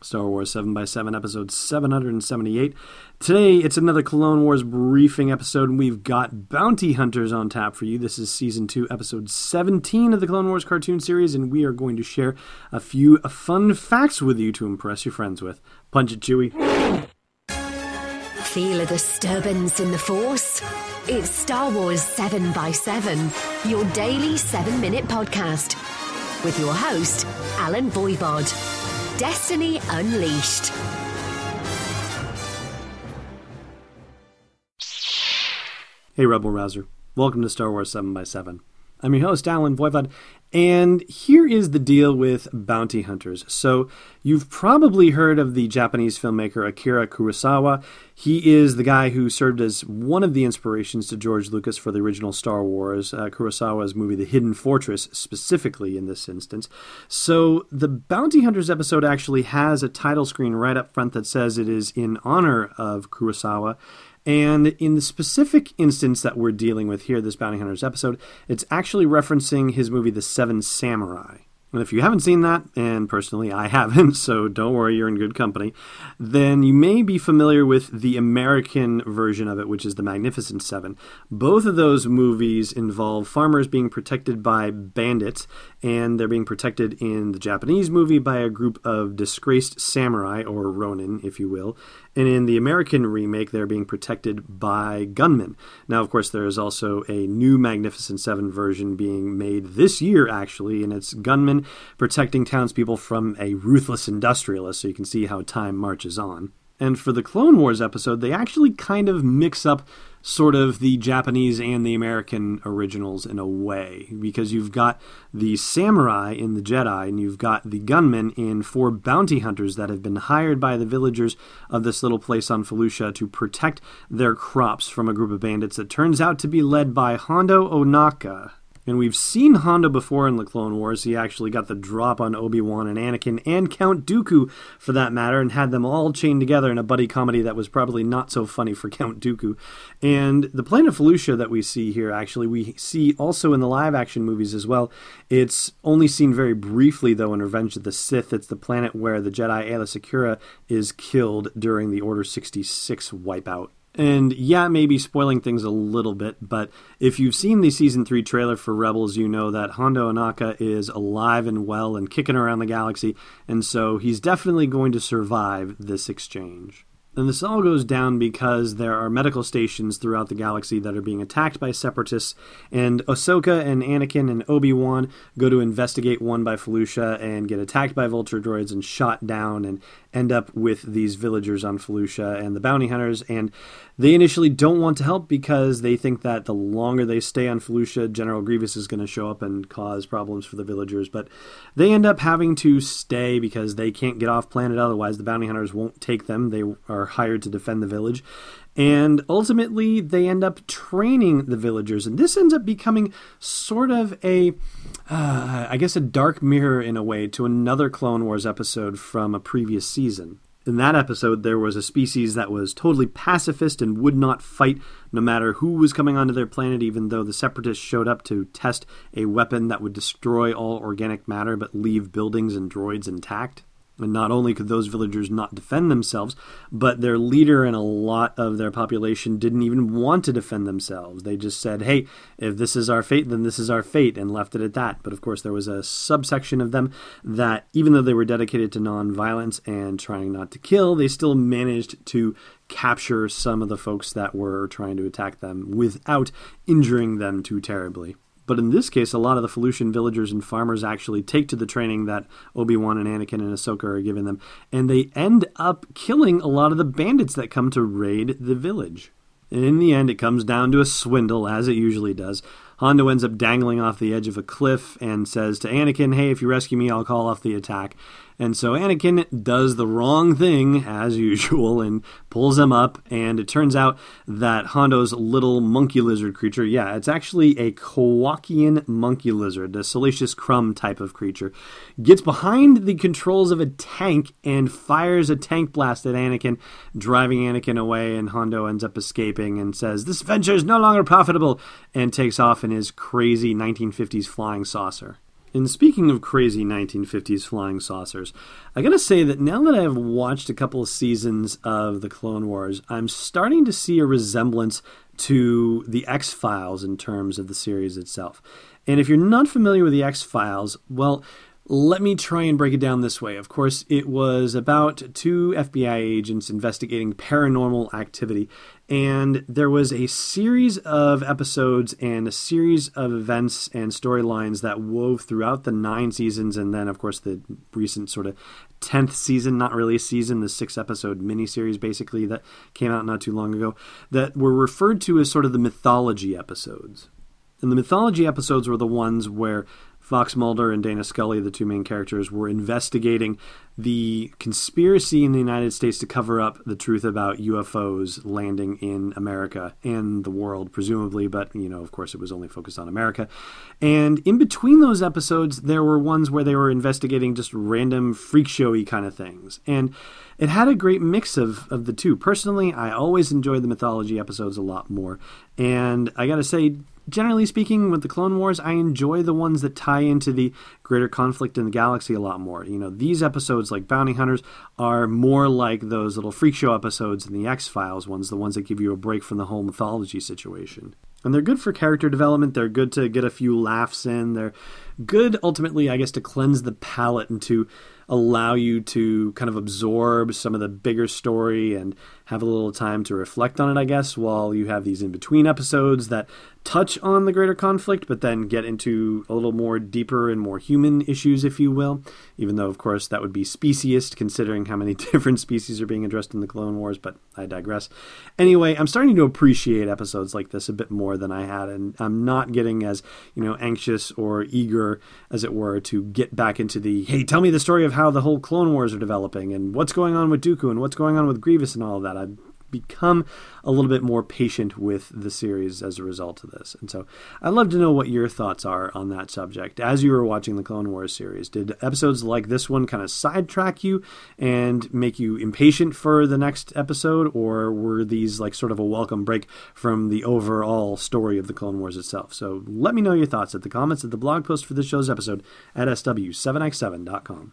Star Wars 7x7, episode 778. Today, it's another Clone Wars briefing episode, and we've got Bounty Hunters on tap for you. This is season 2, episode 17 of the Clone Wars cartoon series, and we are going to share a few fun facts with you to impress your friends with. Punch it, Chewie. Feel a disturbance in the Force? It's Star Wars 7x7, your daily 7 minute podcast, with your host, Allen Voivod. Destiny Unleashed. Hey, Rebel Rouser. Welcome to Star Wars 7 by 7 I'm your host, Allen Voivod, and here is the deal with bounty hunters. So, you've probably heard of the Japanese filmmaker Akira Kurosawa. He is the guy who served as one of the inspirations to George Lucas for the original Star Wars, uh, Kurosawa's movie The Hidden Fortress, specifically in this instance. So, the Bounty Hunters episode actually has a title screen right up front that says it is in honor of Kurosawa. And in the specific instance that we're dealing with here, this Bounty Hunters episode, it's actually referencing his movie The Seven Samurai. And if you haven't seen that, and personally I haven't, so don't worry, you're in good company, then you may be familiar with the American version of it, which is The Magnificent Seven. Both of those movies involve farmers being protected by bandits, and they're being protected in the Japanese movie by a group of disgraced samurai, or ronin, if you will, and in the American remake, they're being protected by gunmen. Now, of course, there is also a new Magnificent Seven version being made this year, actually, and it's gunmen protecting townspeople from a ruthless industrialist, so you can see how time marches on. And for the Clone Wars episode, they actually kind of mix up sort of the Japanese and the American originals in a way, because you've got the samurai in the Jedi, and you've got the gunmen in four bounty hunters that have been hired by the villagers of this little place on Felucia to protect their crops from a group of bandits that turns out to be led by Hondo Ohnaka, and we've seen Hondo before in the Clone Wars. He actually got the drop on Obi Wan and Anakin and Count Dooku, for that matter, and had them all chained together in a buddy comedy that was probably not so funny for Count Dooku. And the planet Felucia that we see here, actually, we see also in the live action movies as well. It's only seen very briefly, though, in Revenge of the Sith. It's the planet where the Jedi Aayla Secura is killed during the Order 66 wipeout. And yeah, maybe spoiling things a little bit, but if you've seen the season three trailer for Rebels, you know that Hondo Ohnaka is alive and well and kicking around the galaxy, and so he's definitely going to survive this exchange. And this all goes down because there are medical stations throughout the galaxy that are being attacked by separatists, and Ahsoka and Anakin and Obi Wan go to investigate one by Felucia and get attacked by vulture droids and shot down and end up with these villagers on Felucia and the bounty hunters. And they initially don't want to help because they think that the longer they stay on Felucia, General Grievous is going to show up and cause problems for the villagers. But they end up having to stay because they can't get off planet otherwise. The bounty hunters won't take them. They are hired to defend the village. And ultimately, they end up training the villagers. And this ends up becoming sort of a, uh, I guess, a dark mirror in a way to another Clone Wars episode from a previous season. In that episode, there was a species that was totally pacifist and would not fight no matter who was coming onto their planet, even though the Separatists showed up to test a weapon that would destroy all organic matter but leave buildings and droids intact. And not only could those villagers not defend themselves, but their leader and a lot of their population didn't even want to defend themselves. They just said, hey, if this is our fate, then this is our fate, and left it at that. But of course, there was a subsection of them that, even though they were dedicated to nonviolence and trying not to kill, they still managed to capture some of the folks that were trying to attack them without injuring them too terribly. But in this case, a lot of the Felucian villagers and farmers actually take to the training that Obi Wan and Anakin and Ahsoka are giving them, and they end up killing a lot of the bandits that come to raid the village. And in the end, it comes down to a swindle, as it usually does. Hondo ends up dangling off the edge of a cliff and says to Anakin, Hey, if you rescue me, I'll call off the attack. And so Anakin does the wrong thing, as usual, and pulls him up. And it turns out that Hondo's little monkey lizard creature, yeah, it's actually a Kowakian monkey lizard, a Salacious Crumb type of creature, gets behind the controls of a tank and fires a tank blast at Anakin, driving Anakin away. And Hondo ends up escaping and says, This venture is no longer profitable, and takes off in his crazy 1950s flying saucer. And speaking of crazy 1950s flying saucers, I gotta say that now that I've watched a couple of seasons of The Clone Wars, I'm starting to see a resemblance to The X Files in terms of the series itself. And if you're not familiar with The X Files, well, let me try and break it down this way. Of course, it was about two FBI agents investigating paranormal activity, and there was a series of episodes and a series of events and storylines that wove throughout the nine seasons, and then, of course, the recent sort of 10th season, not really a season, the six episode miniseries basically that came out not too long ago, that were referred to as sort of the mythology episodes. And the mythology episodes were the ones where Fox Mulder and Dana Scully, the two main characters, were investigating the conspiracy in the United States to cover up the truth about UFOs landing in America and the world, presumably, but, you know, of course, it was only focused on America. And in between those episodes, there were ones where they were investigating just random freak showy kind of things. And it had a great mix of, of the two. Personally, I always enjoyed the mythology episodes a lot more. And I gotta say, generally speaking, with the Clone Wars, I enjoy the ones that tie into the greater conflict in the galaxy a lot more. You know, these episodes, like Bounty Hunters, are more like those little freak show episodes in the X Files ones, the ones that give you a break from the whole mythology situation. And they're good for character development. They're good to get a few laughs in. They're good, ultimately, I guess, to cleanse the palate and to allow you to kind of absorb some of the bigger story and have a little time to reflect on it, I guess, while you have these in between episodes that touch on the greater conflict, but then get into a little more deeper and more human issues, if you will. Even though, of course, that would be speciest considering how many different species are being addressed in the Clone Wars, but I digress. Anyway, I'm starting to appreciate episodes like this a bit more than I had, and I'm not getting as, you know, anxious or eager, as it were, to get back into the, hey, tell me the story of how the whole Clone Wars are developing and what's going on with Dooku and what's going on with Grievous and all of that. I've become a little bit more patient with the series as a result of this. And so I'd love to know what your thoughts are on that subject as you were watching the Clone Wars series. Did episodes like this one kind of sidetrack you and make you impatient for the next episode, or were these like sort of a welcome break from the overall story of the Clone Wars itself? So let me know your thoughts at the comments at the blog post for this show's episode at sw7x7.com.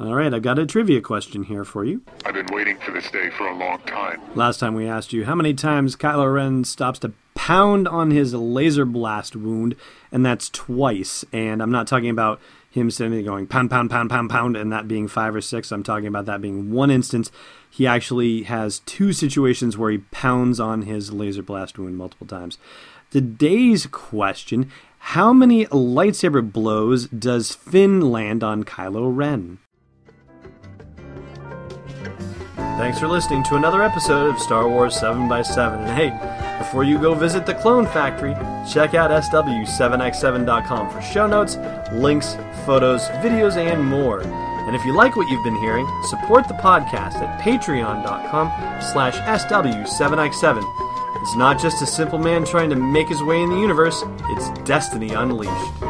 All right, I've got a trivia question here for you. I've been waiting for this day for a long time. Last time we asked you how many times Kylo Ren stops to pound on his laser blast wound, and that's twice. And I'm not talking about him sitting there going pound, pound, pound, pound, pound, and that being five or six. I'm talking about that being one instance. He actually has two situations where he pounds on his laser blast wound multiple times. Today's question How many lightsaber blows does Finn land on Kylo Ren? Thanks for listening to another episode of Star Wars 7x7. And hey, before you go visit the Clone Factory, check out SW7x7.com for show notes, links, photos, videos, and more. And if you like what you've been hearing, support the podcast at patreon.com slash SW7x7. It's not just a simple man trying to make his way in the universe, it's destiny unleashed.